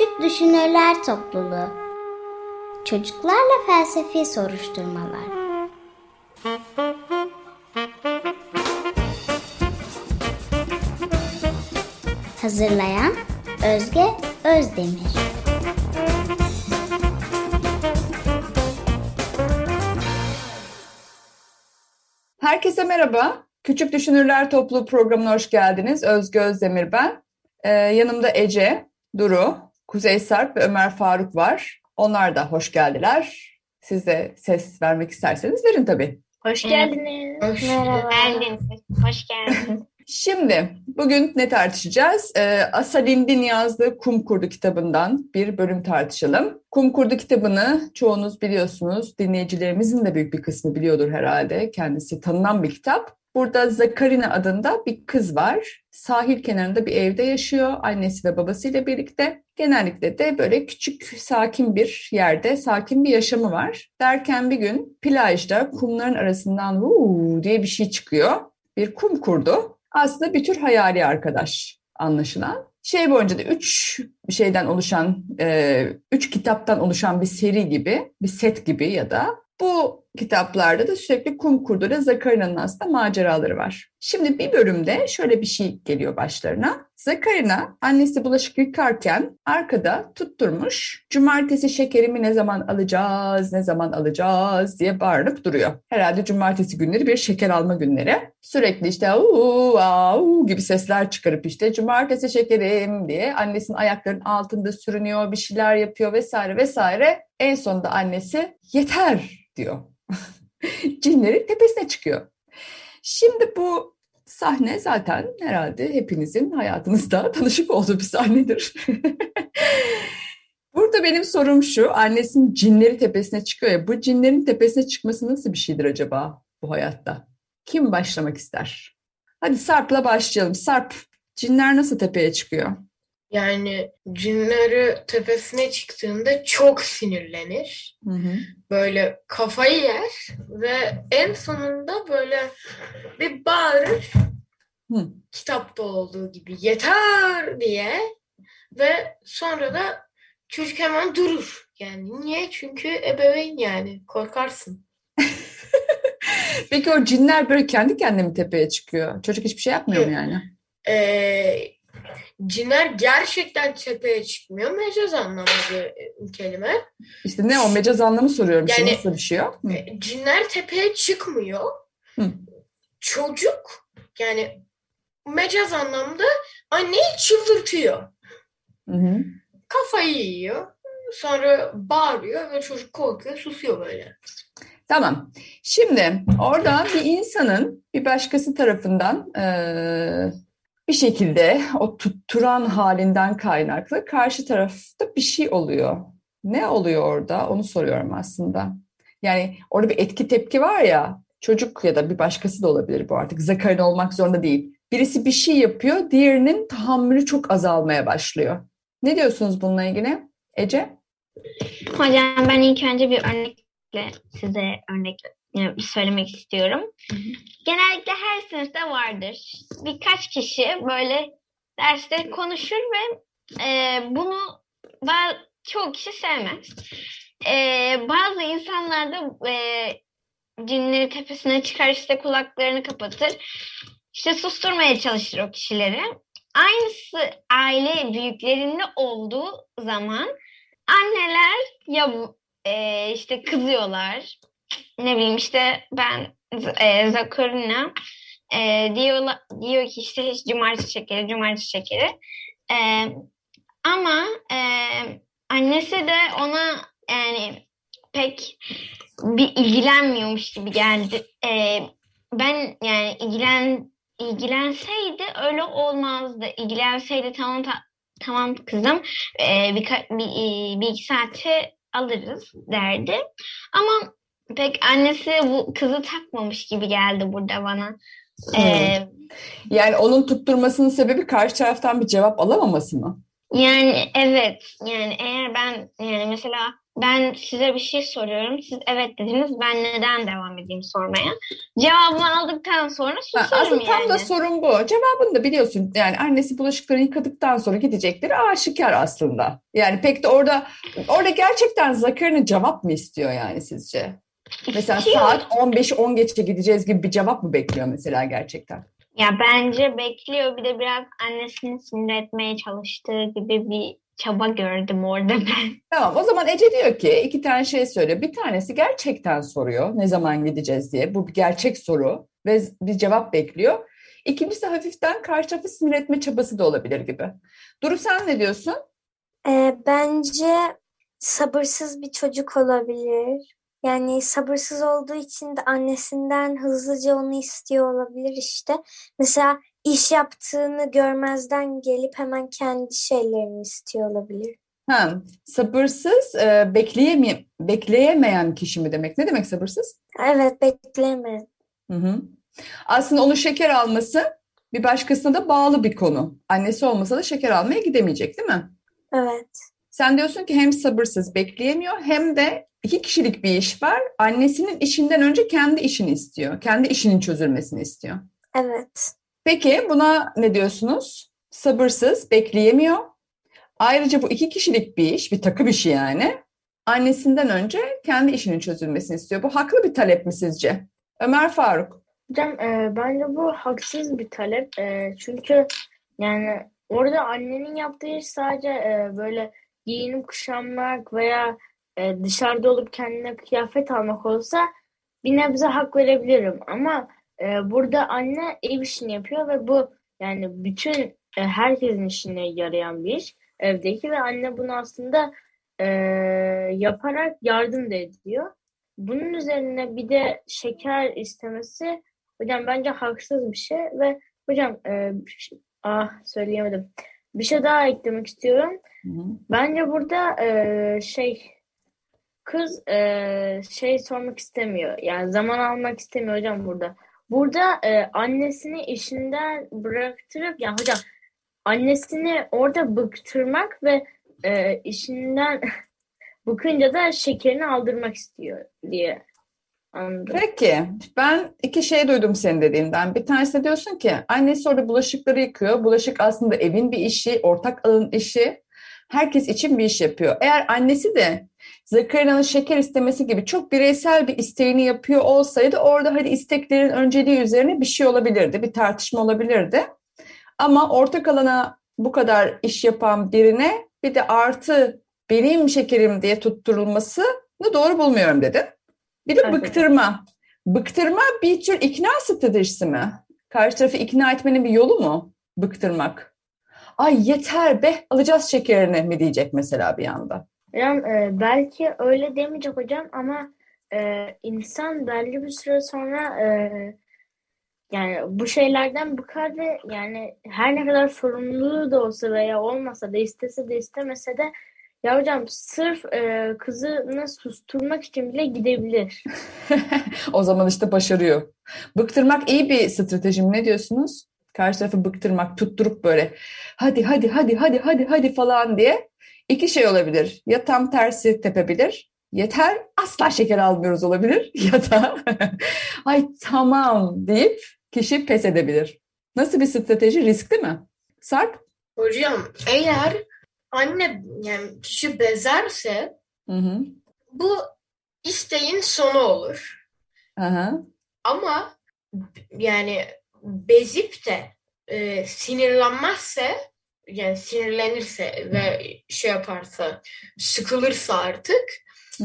Küçük Düşünürler Topluluğu Çocuklarla Felsefi Soruşturmalar Hazırlayan Özge Özdemir Herkese merhaba. Küçük Düşünürler Topluluğu programına hoş geldiniz. Özge Özdemir ben. Ee, yanımda Ece, Duru, Kuzey Sarp ve Ömer Faruk var. Onlar da hoş geldiler. Siz de ses vermek isterseniz verin tabii. Hoş geldiniz. Hoş geldiniz. Hoş geldiniz. Şimdi bugün ne tartışacağız? Ee, Asalindin yazdığı Kum Kurdu kitabından bir bölüm tartışalım. Kum Kurdu kitabını çoğunuz biliyorsunuz. Dinleyicilerimizin de büyük bir kısmı biliyordur herhalde. Kendisi tanınan bir kitap. Burada Zakarina adında bir kız var. Sahil kenarında bir evde yaşıyor. Annesi ve babasıyla birlikte. Genellikle de böyle küçük, sakin bir yerde, sakin bir yaşamı var. Derken bir gün plajda kumların arasından Vuu diye bir şey çıkıyor. Bir kum kurdu. Aslında bir tür hayali arkadaş anlaşılan. Şey boyunca da üç şeyden oluşan, üç kitaptan oluşan bir seri gibi, bir set gibi ya da bu kitaplarda da sürekli kum kurdu ile Zakarina'nın aslında maceraları var. Şimdi bir bölümde şöyle bir şey geliyor başlarına. Zakarina annesi bulaşık yıkarken arkada tutturmuş cumartesi şekerimi ne zaman alacağız, ne zaman alacağız diye bağırıp duruyor. Herhalde cumartesi günleri bir şeker alma günleri. Sürekli işte uuu au gibi sesler çıkarıp işte cumartesi şekerim diye annesinin ayaklarının altında sürünüyor, bir şeyler yapıyor vesaire vesaire. En sonunda annesi yeter diyor. Cinlerin tepesine çıkıyor. Şimdi bu sahne zaten herhalde hepinizin hayatınızda tanışık olduğu bir sahnedir. Burada benim sorum şu, annesinin cinleri tepesine çıkıyor ya, bu cinlerin tepesine çıkması nasıl bir şeydir acaba bu hayatta? Kim başlamak ister? Hadi Sarp'la başlayalım. Sarp, cinler nasıl tepeye çıkıyor? Yani cinleri tepesine çıktığında çok sinirlenir. Hı hı. Böyle kafayı yer ve en sonunda böyle bir bağırır. Hı. Kitapta olduğu gibi yeter diye ve sonra da çocuk hemen durur. Yani niye? Çünkü ebeveyn yani korkarsın. Peki o cinler böyle kendi kendine mi tepeye çıkıyor? Çocuk hiçbir şey yapmıyor mu yani? Ee, cinler gerçekten tepeye çıkmıyor. Mecaz anlamı bir kelime. İşte ne o mecaz anlamı soruyorum. Yani, nasıl bir şey o? Hı. E, cinler tepeye çıkmıyor. Hı. Çocuk yani mecaz anlamda anneyi çıldırtıyor. Hı hı. Kafayı yiyor. Sonra bağırıyor ve çocuk korkuyor, susuyor böyle. Tamam. Şimdi orada bir insanın bir başkası tarafından eee, bir şekilde o tutturan halinden kaynaklı karşı tarafta bir şey oluyor. Ne oluyor orada? Onu soruyorum aslında. Yani orada bir etki tepki var ya çocuk ya da bir başkası da olabilir bu artık. Zakarin olmak zorunda değil. Birisi bir şey yapıyor, diğerinin tahammülü çok azalmaya başlıyor. Ne diyorsunuz bununla ilgili? Ece? Hocam ben ilk önce bir örnekle size örnek söylemek istiyorum. Genellikle her sınıfta vardır. Birkaç kişi böyle derste konuşur ve e, bunu bazı, çoğu kişi sevmez. E, bazı insanlar da e, cinleri tepesine çıkar işte kulaklarını kapatır. İşte susturmaya çalışır o kişileri. Aynısı aile büyüklerinde olduğu zaman anneler ya e, işte kızıyorlar. Ne bileyim işte ben e, Zakarina e, diyor, diyor ki işte hiç cumartesi şekeri, cumartesi şekeri. E, ama e, annesi de ona yani pek bir ilgilenmiyormuş gibi geldi. E, ben yani ilgilen ilgilenseydi öyle olmazdı. İlgilenseydi tamam ta- tamam kızım e, birka- bir, e, bir iki saate alırız derdi. Ama pek annesi bu kızı takmamış gibi geldi burada bana. E, Yani onun tutturmasının sebebi karşı taraftan bir cevap alamaması mı? yani evet yani eğer ben yani mesela ben size bir şey soruyorum. Siz evet dediniz. Ben neden devam edeyim sormaya? Cevabımı aldıktan sonra Ha, susarım aslında tam yani. da sorun bu. Cevabını da biliyorsun. Yani annesi bulaşıkları yıkadıktan sonra gidecekleri aşikar aslında. Yani pek de orada orada gerçekten Zakaria'nın cevap mı istiyor yani sizce? Mesela saat 15-10 geçe gideceğiz gibi bir cevap mı bekliyor mesela gerçekten? Ya bence bekliyor. Bir de biraz annesini sinir etmeye çalıştığı gibi bir çaba gördüm orada ben. Tamam o zaman Ece diyor ki iki tane şey söylüyor. Bir tanesi gerçekten soruyor ne zaman gideceğiz diye. Bu bir gerçek soru ve bir cevap bekliyor. İkincisi hafiften karşı tarafı sinir etme çabası da olabilir gibi. Duru sen ne diyorsun? Ee, bence sabırsız bir çocuk olabilir. Yani sabırsız olduğu için de annesinden hızlıca onu istiyor olabilir işte. Mesela iş yaptığını görmezden gelip hemen kendi şeylerini istiyor olabilir. Ha, sabırsız, e, bekleyeme, bekleyemeyen kişi mi demek? Ne demek sabırsız? Evet, bekleme. Hı hı. Aslında onun şeker alması bir başkasına da bağlı bir konu. Annesi olmasa da şeker almaya gidemeyecek, değil mi? Evet. Sen diyorsun ki hem sabırsız bekleyemiyor hem de iki kişilik bir iş var. Annesinin işinden önce kendi işini istiyor. Kendi işinin çözülmesini istiyor. Evet. Peki buna ne diyorsunuz? Sabırsız, bekleyemiyor. Ayrıca bu iki kişilik bir iş, bir takım işi yani. Annesinden önce kendi işinin çözülmesini istiyor. Bu haklı bir talep mi sizce? Ömer Faruk. Hocam e, bence bu haksız bir talep. E, çünkü yani orada annenin yaptığı iş sadece e, böyle giyinip kuşanmak veya e, dışarıda olup kendine kıyafet almak olsa bir nebze hak verebilirim. Ama e, burada anne ev işini yapıyor ve bu yani bütün e, herkesin işine yarayan bir iş evdeki ve anne bunu aslında e, yaparak yardım da ediyor. Bunun üzerine bir de şeker istemesi Hocam bence haksız bir şey ve hocam e, ş- ah söyleyemedim. Bir şey daha eklemek istiyorum. Bence burada e, şey kız e, şey sormak istemiyor. Yani zaman almak istemiyor hocam burada. Burada e, annesini işinden bıraktırıp yani hocam annesini orada bıktırmak ve e, işinden bıkınca da şekerini aldırmak istiyor diye anladım. Peki, ben iki şey duydum senin dediğinden. Bir tanesi diyorsun ki annesi orada bulaşıkları yıkıyor. Bulaşık aslında evin bir işi, ortak alanın işi. Herkes için bir iş yapıyor. Eğer annesi de Zakariya'nın şeker istemesi gibi çok bireysel bir isteğini yapıyor olsaydı orada hadi isteklerin önceliği üzerine bir şey olabilirdi, bir tartışma olabilirdi. Ama ortak alana bu kadar iş yapan birine bir de artı benim şekerim diye tutturulmasını doğru bulmuyorum dedin. Bir de bıktırma. Bıktırma bir tür ikna stratejisi mi? Karşı tarafı ikna etmenin bir yolu mu? Bıktırmak. Ay yeter be alacağız şekerini mi diyecek mesela bir anda. Hocam e, belki öyle demeyecek hocam ama e, insan belli bir süre sonra e, yani bu şeylerden bıkar ve yani her ne kadar sorumluluğu da olsa veya olmasa da istese de istemese de ya hocam sırf e, kızını susturmak için bile gidebilir. o zaman işte başarıyor. Bıktırmak iyi bir strateji mi? Ne diyorsunuz? Karşı tarafı bıktırmak, tutturup böyle hadi hadi hadi hadi hadi hadi falan diye iki şey olabilir. Ya tam tersi tepebilir. Yeter asla şeker almıyoruz olabilir. Ya da ay tamam deyip kişi pes edebilir. Nasıl bir strateji? Riskli mi? Sarp? Hocam eğer anne yani kişi bezerse Hı hı. bu isteğin sonu olur. Aha. Ama yani bezip de e, sinirlenmezse yani sinirlenirse ve şey yaparsa sıkılırsa artık Hı.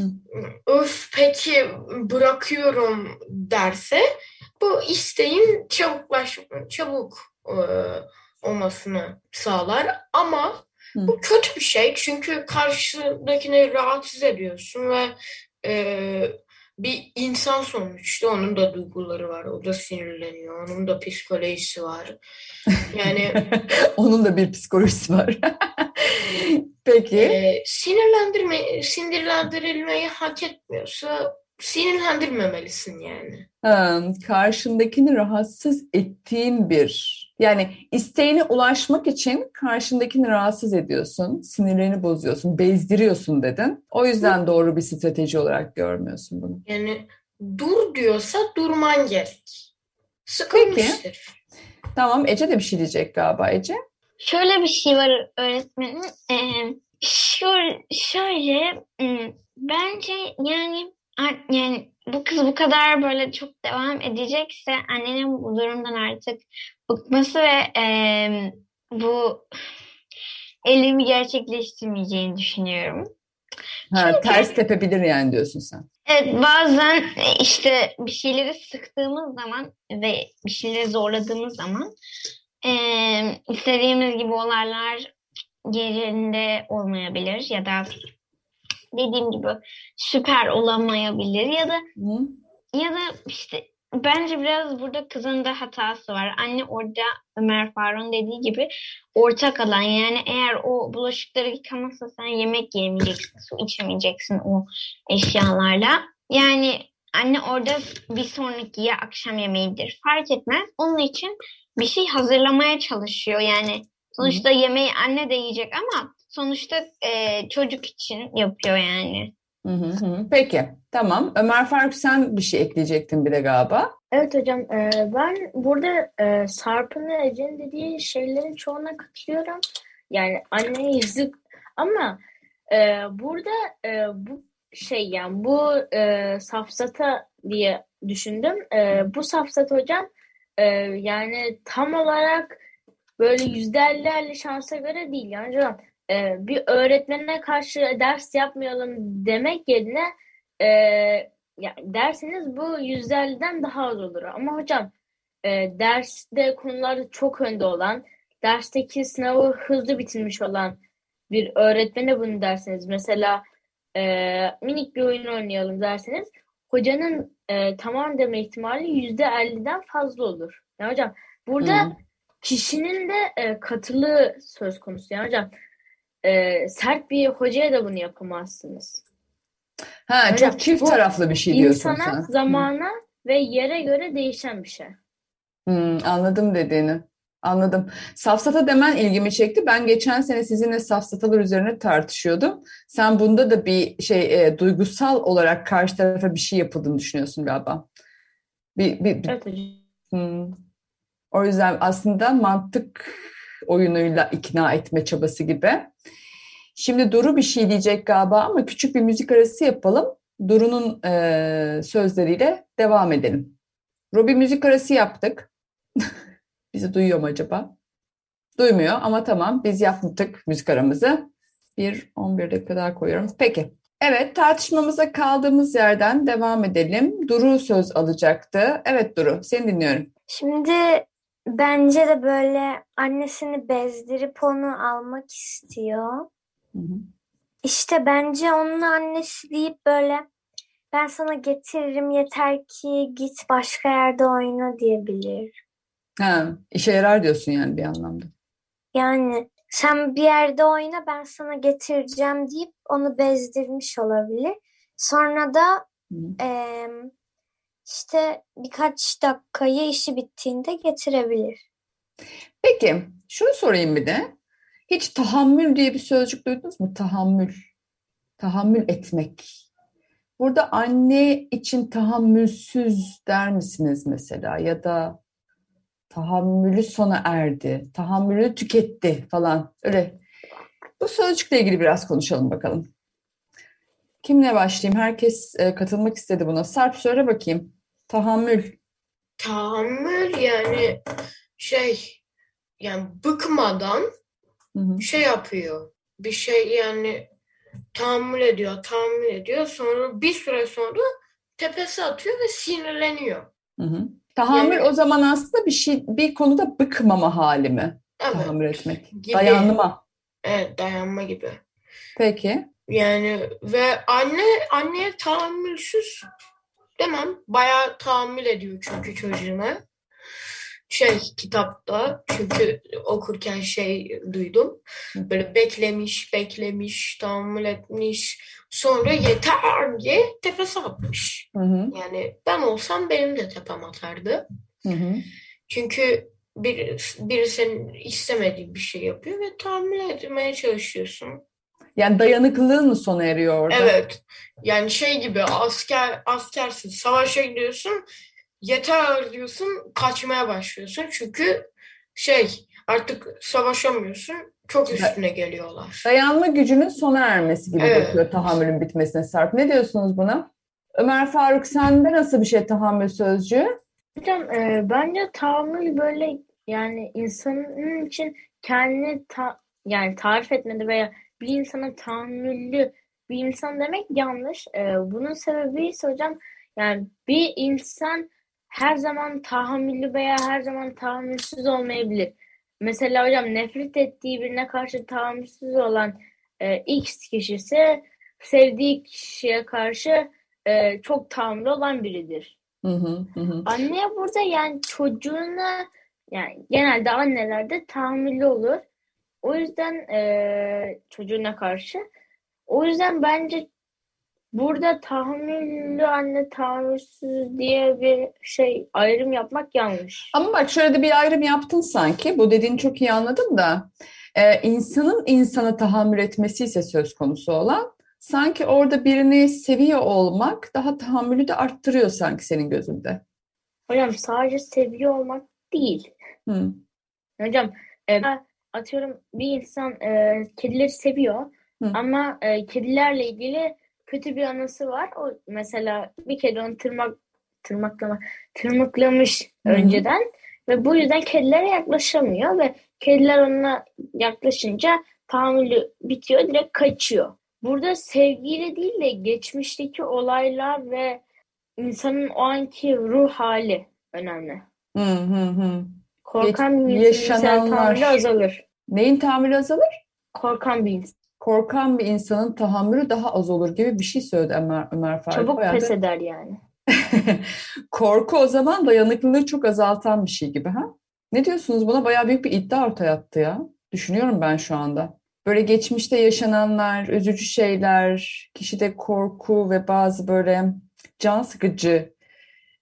öf peki bırakıyorum derse bu isteğin çabuklaş çabuk e, olmasını sağlar ama Hı. bu kötü bir şey çünkü karşıdakini rahatsız ediyorsun ve e, bir insan sonuçta onun da duyguları var. O da sinirleniyor. Onun da psikolojisi var. Yani Onun da bir psikolojisi var. Peki. e, sinirlendirme, sinirlendirilmeyi hak etmiyorsa sinirlendirmemelisin yani. Ha, karşındakini rahatsız ettiğin bir yani isteğine ulaşmak için karşındakini rahatsız ediyorsun, sinirlerini bozuyorsun, bezdiriyorsun dedin. O yüzden doğru bir strateji olarak görmüyorsun bunu. Yani dur diyorsa durman gerek. Sıkılmıştır. Tamam Ece de bir şey diyecek galiba Ece. Şöyle bir şey var öğretmenim. Ee, şöyle, şöyle ım, bence yani yani bu kız bu kadar böyle çok devam edecekse annenin bu durumdan artık bıkması ve em, bu elimi gerçekleştirmeyeceğini düşünüyorum. Ha, ters tepebilir yani diyorsun sen. Evet bazen e, işte bir şeyleri sıktığımız zaman ve bir şeyleri zorladığımız zaman eee, istediğimiz gibi olaylar yerinde olmayabilir ya da dediğim gibi süper olamayabilir ya da Hı? ya da işte bence biraz burada kızın da hatası var. Anne orada Ömer Faruk'un dediği gibi ortak alan yani eğer o bulaşıkları yıkamazsa sen yemek yemeyeceksin, su içemeyeceksin o eşyalarla. Yani anne orada bir sonraki ya akşam yemeğidir fark etmez. Onun için bir şey hazırlamaya çalışıyor. Yani sonuçta yemeği anne de yiyecek ama sonuçta e, çocuk için yapıyor yani. Peki tamam. Ömer Faruk sen bir şey ekleyecektin bir de galiba. Evet hocam, e, ben burada e, Sarp'ın ve Ece'nin dediği şeylerin çoğuna katılıyorum. Yani anneye yazık ama e, burada bu şey yani bu e, safsata diye düşündüm. Bu safsat hocam yani tam olarak böyle yüzde şansa göre değil. Yani hocam e, bir öğretmene karşı ders yapmayalım demek yerine e, ya derseniz bu yüzde elliden daha az olur. Ama hocam e, derste konularda çok önde olan, dersteki sınavı hızlı bitirmiş olan bir öğretmene bunu derseniz mesela e, minik bir oyun oynayalım derseniz hocanın e, tamam deme ihtimali yüzde elliden fazla olur. Yani hocam burada Hı. kişinin de e, katılığı söz konusu. Yani hocam e, sert bir hocaya da bunu yapamazsınız. Ha Hocam, çok çift taraflı bir şey diyorsun İnsana, sen. zamana ve yere göre değişen bir şey. Hmm, anladım dediğini. Anladım. Safsata demen ilgimi çekti. Ben geçen sene sizinle safsatalar üzerine tartışıyordum. Sen bunda da bir şey e, duygusal olarak karşı tarafa bir şey yapıldığını düşünüyorsun galiba. Bir, bir, bir- Evet hocam. Hmm. O yüzden aslında mantık oyunuyla ikna etme çabası gibi. Şimdi Duru bir şey diyecek galiba ama küçük bir müzik arası yapalım. Duru'nun e, sözleriyle devam edelim. Robi müzik arası yaptık. Bizi duyuyor mu acaba? Duymuyor ama tamam biz yaptık müzik aramızı. Bir 11 dakika daha koyuyorum. Peki. Evet tartışmamıza kaldığımız yerden devam edelim. Duru söz alacaktı. Evet Duru seni dinliyorum. Şimdi bence de böyle annesini bezdirip onu almak istiyor. Hı hı. İşte bence onun annesi deyip böyle ben sana getiririm yeter ki git başka yerde oyna diyebilir. Ha, işe yarar diyorsun yani bir anlamda. Yani sen bir yerde oyna ben sana getireceğim deyip onu bezdirmiş olabilir. Sonra da Hı. em, işte birkaç dakikayı işi bittiğinde getirebilir. Peki, şunu sorayım bir de. Hiç tahammül diye bir sözcük duydunuz mu? Tahammül. Tahammül etmek. Burada anne için tahammülsüz der misiniz mesela? Ya da tahammülü sona erdi, tahammülü tüketti falan. Öyle. Bu sözcükle ilgili biraz konuşalım bakalım. Kimle başlayayım? Herkes e, katılmak istedi buna. Sarp söyle bakayım. Tahammül. Tahammül yani şey yani bıkmadan Hı hı. şey yapıyor. Bir şey yani tahammül ediyor, tahammül ediyor. Sonra bir süre sonra tepesi atıyor ve sinirleniyor. Hı hı. Tahammül Yani- o zaman aslında bir şey bir konuda bıkmama hali mi? Evet. Tahammül etmek. Gibi. Dayanma. Evet, dayanma gibi. Peki. Yani ve anne anneye tahammülsüz demem. Bayağı tahammül ediyor çünkü çocuğuna. Şey kitapta çünkü okurken şey duydum. Böyle beklemiş, beklemiş, tahammül etmiş. sonra yeter diye tepesi atmış. Hı hı. Yani ben olsam benim de tepem atardı. Hı hı. Çünkü bir, biri senin istemediği bir şey yapıyor ve tahammül etmeye çalışıyorsun. Yani dayanıklılığın mı sona eriyor orada? Evet. Yani şey gibi asker askersin, savaşa gidiyorsun, yeter diyorsun, kaçmaya başlıyorsun. Çünkü şey artık savaşamıyorsun. Çok üstüne geliyorlar. Dayanma gücünün sona ermesi gibi Evet. bakıyor tahammülün bitmesine Sarp. Ne diyorsunuz buna? Ömer Faruk sende nasıl bir şey tahammül sözcüğü? Hocam e, bence tahammül böyle yani insanın için kendini ta, yani tarif etmedi veya bir insana tahammüllü bir insan demek yanlış. E, bunun sebebi ise hocam yani bir insan her zaman tahammüllü veya her zaman tahammülsüz olmayabilir. Mesela hocam nefret ettiği birine karşı tahammülsüz olan e, X kişisi sevdiği kişiye karşı e, çok tahammülü olan biridir. Hı hı, hı hı. Anne burada yani çocuğuna yani genelde annelerde tahammüllü olur. O yüzden eee, çocuğuna karşı. O yüzden bence burada tahammüllü anne tahammülsüz diye bir şey ayrım yapmak yanlış. Ama bak şöyle de bir ayrım yaptın sanki. Bu dediğini çok iyi anladım da. Ee, insanın insana tahammül etmesi ise söz konusu olan sanki orada birini seviyor olmak daha tahammülü de arttırıyor sanki senin gözünde. Hocam sadece seviyor olmak değil. Hı. Hocam e, atıyorum bir insan e, kedileri seviyor Hı. ama e, kedilerle ilgili kötü bir anısı var. O mesela bir kedi onu tırmak tırmaklama tırmıklamış Hı önceden ve bu yüzden kedilere yaklaşamıyor ve kediler ona yaklaşınca tahammülü bitiyor, direkt kaçıyor. Burada sevgiyle değil de geçmişteki olaylar ve insanın o anki ruh hali önemli. Hı hı hı. Korkan bir insan mesela yaşananlar. tahammülü azalır. Neyin tahammülü azalır? Korkan bir insan. Korkan bir insanın tahammülü daha az olur gibi bir şey söyledi Ömer, Ömer Faruk. Çabuk Bayağı pes eder yani. Korku o zaman dayanıklılığı çok azaltan bir şey gibi ha? Ne diyorsunuz buna? Bayağı büyük bir iddia ortaya attı ya. Düşünüyorum ben şu anda. Böyle geçmişte yaşananlar, üzücü şeyler, kişide korku ve bazı böyle can sıkıcı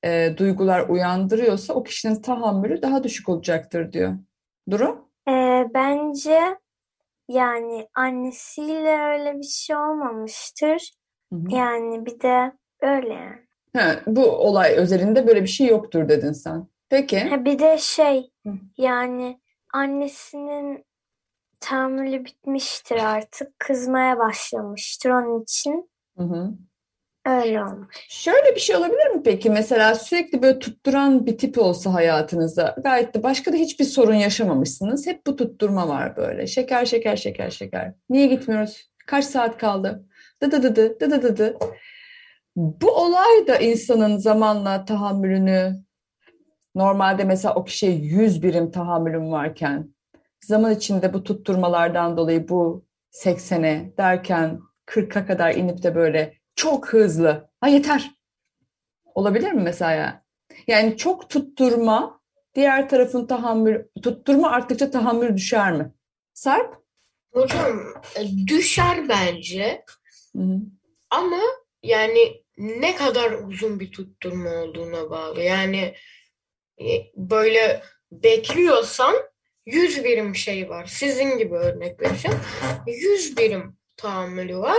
e, duygular uyandırıyorsa o kişinin tahammülü daha düşük olacaktır diyor. Duru? Ee, bence yani annesiyle öyle bir şey olmamıştır. Hı hı. Yani bir de öyle yani. Ha, bu olay özelinde böyle bir şey yoktur dedin sen. Peki. Ha, bir de şey Hı. yani annesinin tahammülü bitmiştir artık. Kızmaya başlamıştır onun için. Hı hı. Öyle olmuş. Şöyle bir şey olabilir mi peki? Mesela sürekli böyle tutturan bir tip olsa hayatınızda gayet de başka da hiçbir sorun yaşamamışsınız. Hep bu tutturma var böyle. Şeker şeker şeker şeker. Niye gitmiyoruz? Kaç saat kaldı? Dı dı dı dı dı dı dı dı. Bu olay da insanın zamanla tahammülünü normalde mesela o kişiye 100 birim tahammülüm varken zaman içinde bu tutturmalardan dolayı bu 80'e derken 40'a kadar inip de böyle çok hızlı. Ha yeter. Olabilir mi mesela? Yani çok tutturma, diğer tarafın tahammül, tutturma arttıkça tahammül düşer mi? Sarp? Hocam e, düşer bence Hı hı. ama yani ne kadar uzun bir tutturma olduğuna bağlı. Yani e, böyle bekliyorsan 100 birim şey var. Sizin gibi örnek vereceğim. 100 birim tahammülü var.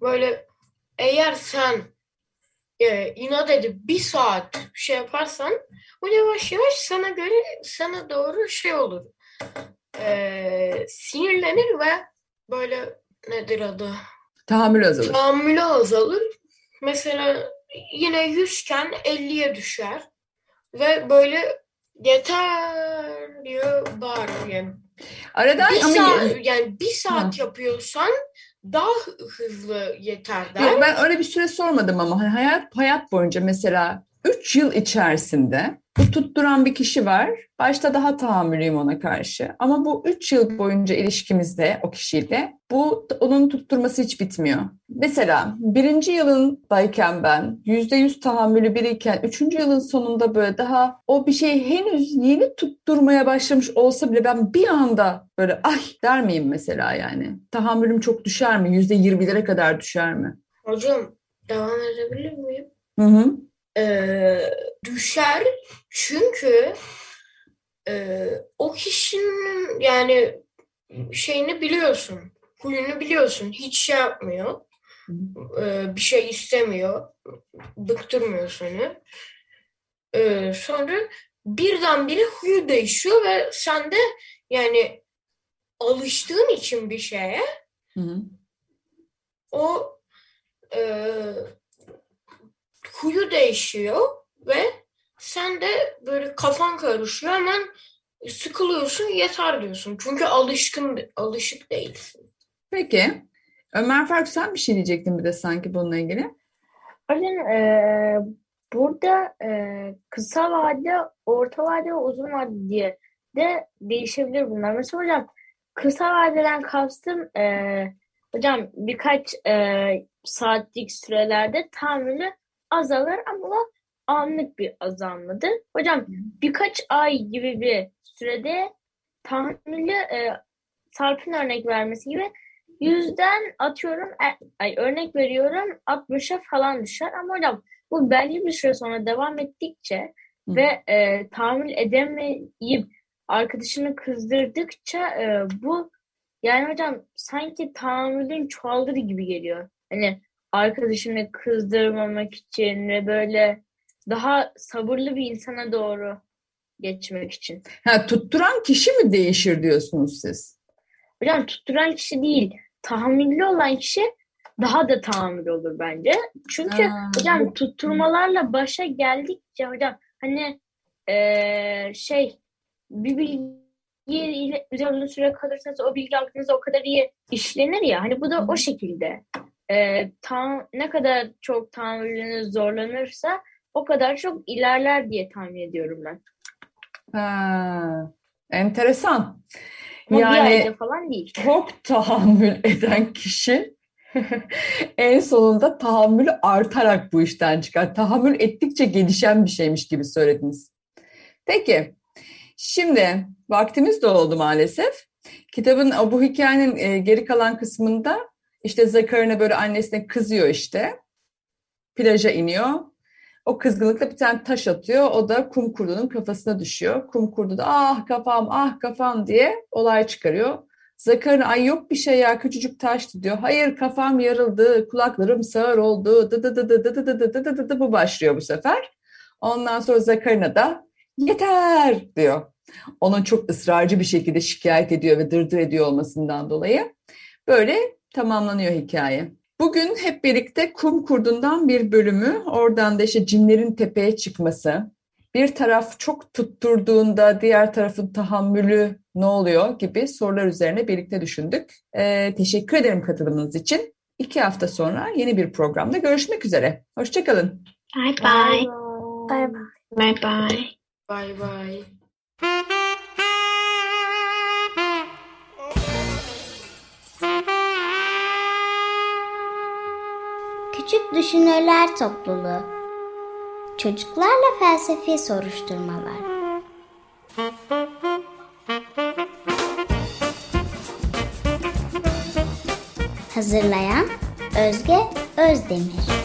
Böyle eğer sen e, inat edip bir saat şey yaparsan o yavaş yavaş sana göre sana doğru şey olur. E, sinirlenir ve böyle nedir adı? Tahammül azalır. Tahammülü azalır. Mesela yine 100 iken 50'ye düşer. Ve böyle yeter diye bağırır yani. Aradan Bir ama saat, yani bir saat yapıyorsan daha hızlı yeter der. Yok, ben öyle bir süre sormadım ama hayat hayat boyunca mesela 3 yıl içerisinde bu tutturan bir kişi var. Başta daha tahammülüyüm ona karşı. Ama bu 3 yıl boyunca ilişkimizde o kişiyle bu onun tutturması hiç bitmiyor. Mesela birinci yılındayken ben yüzde yüz tahammülü biriyken üçüncü yılın sonunda böyle daha o bir şey henüz yeni tutturmaya başlamış olsa bile ben bir anda böyle ay der miyim mesela yani? Tahammülüm çok düşer mi? Yüzde yirmilere kadar düşer mi? Hocam devam edebilir miyim? Hı hı. Ee, düşer çünkü e, o kişinin yani şeyini biliyorsun, huyunu biliyorsun. Hiç şey yapmıyor. Ee, bir şey istemiyor. Bıktırmıyor seni. Ee, sonra birdenbire huyu değişiyor ve sen de yani alıştığın için bir şeye Hı hı. o e, huyu değişiyor ve sen de böyle kafan karışıyor hemen sıkılıyorsun yeter diyorsun. Çünkü alışkın alışık değilsin. Peki. Ömer Faruk sen bir şey diyecektin bir de sanki bununla ilgili. Hocam e, burada e, kısa vade, orta vade ve uzun vade diye de değişebilir bunlar. Mesela hocam kısa vadeden kastım e, hocam birkaç e, saatlik sürelerde tahammülü azalır ama anlık bir azalmadır. Hocam birkaç ay gibi bir sürede tahammülü e, Sarp'ın örnek vermesi gibi yüzden atıyorum e, ay örnek veriyorum 60'a falan düşer ama hocam bu belli bir süre sonra devam ettikçe Hı. ve e, tahammül edemeyip arkadaşını kızdırdıkça e, bu yani hocam sanki tahammülün çoğalır gibi geliyor. Hani arkadaşını kızdırmamak için ve böyle daha sabırlı bir insana doğru geçmek için. Ha, tutturan kişi mi değişir diyorsunuz siz? Hocam tutturan kişi değil, tahammüllü olan kişi daha da tahammül olur bence. Çünkü Ha, hocam tutturmalarla başa geldikçe hocam hani eee, şey bir bilgi ile üzerinde süre kalırsanız o bilgi aklınızda o kadar iyi işlenir ya hani bu da o şekilde. Eee, ta, ne kadar çok tahammülünüz zorlanırsa o kadar çok ilerler diye tahmin ediyorum ben. Ha, enteresan. Ama Yani falan değil. çok tahammül eden kişi en sonunda tahammülü artarak bu işten çıkar. Tahammül ettikçe gelişen bir şeymiş gibi söylediniz. Peki, şimdi vaktimiz de oldu maalesef. Kitabın bu hikayenin e, geri kalan kısmında işte Zakarina böyle annesine kızıyor işte. Plaja iniyor. O kızgınlıkla bir tane taş atıyor. O da kum kurdunun kafasına düşüyor. Kum kurdu da ah kafam ah kafam diye olay çıkarıyor. Zakarina ay yok bir şey ya küçücük taştı diyor. Hayır kafam yarıldı, kulaklarım sağır oldu. Dı dı dı dı dı dı dı dı dı bu başlıyor bu sefer. Ondan sonra Zakarina da yeter diyor. Onun çok ısrarcı bir şekilde şikayet ediyor ve dırdır ediyor olmasından dolayı. Böyle tamamlanıyor hikaye. Bugün hep birlikte kum kurdundan bir bölümü, oradan da işte cinlerin tepeye çıkması, bir taraf çok tutturduğunda diğer tarafın tahammülü ne oluyor gibi sorular üzerine birlikte düşündük. Ee, teşekkür ederim katılımınız için. İki hafta sonra yeni bir programda görüşmek üzere. Hoşçakalın. Bye bye. Bay bay. Bye bye. Bay bay. Küçük Düşünürler Topluluğu. Çocuklarla Felsefi Soruşturmalar. Hazırlayan Özge Özdemir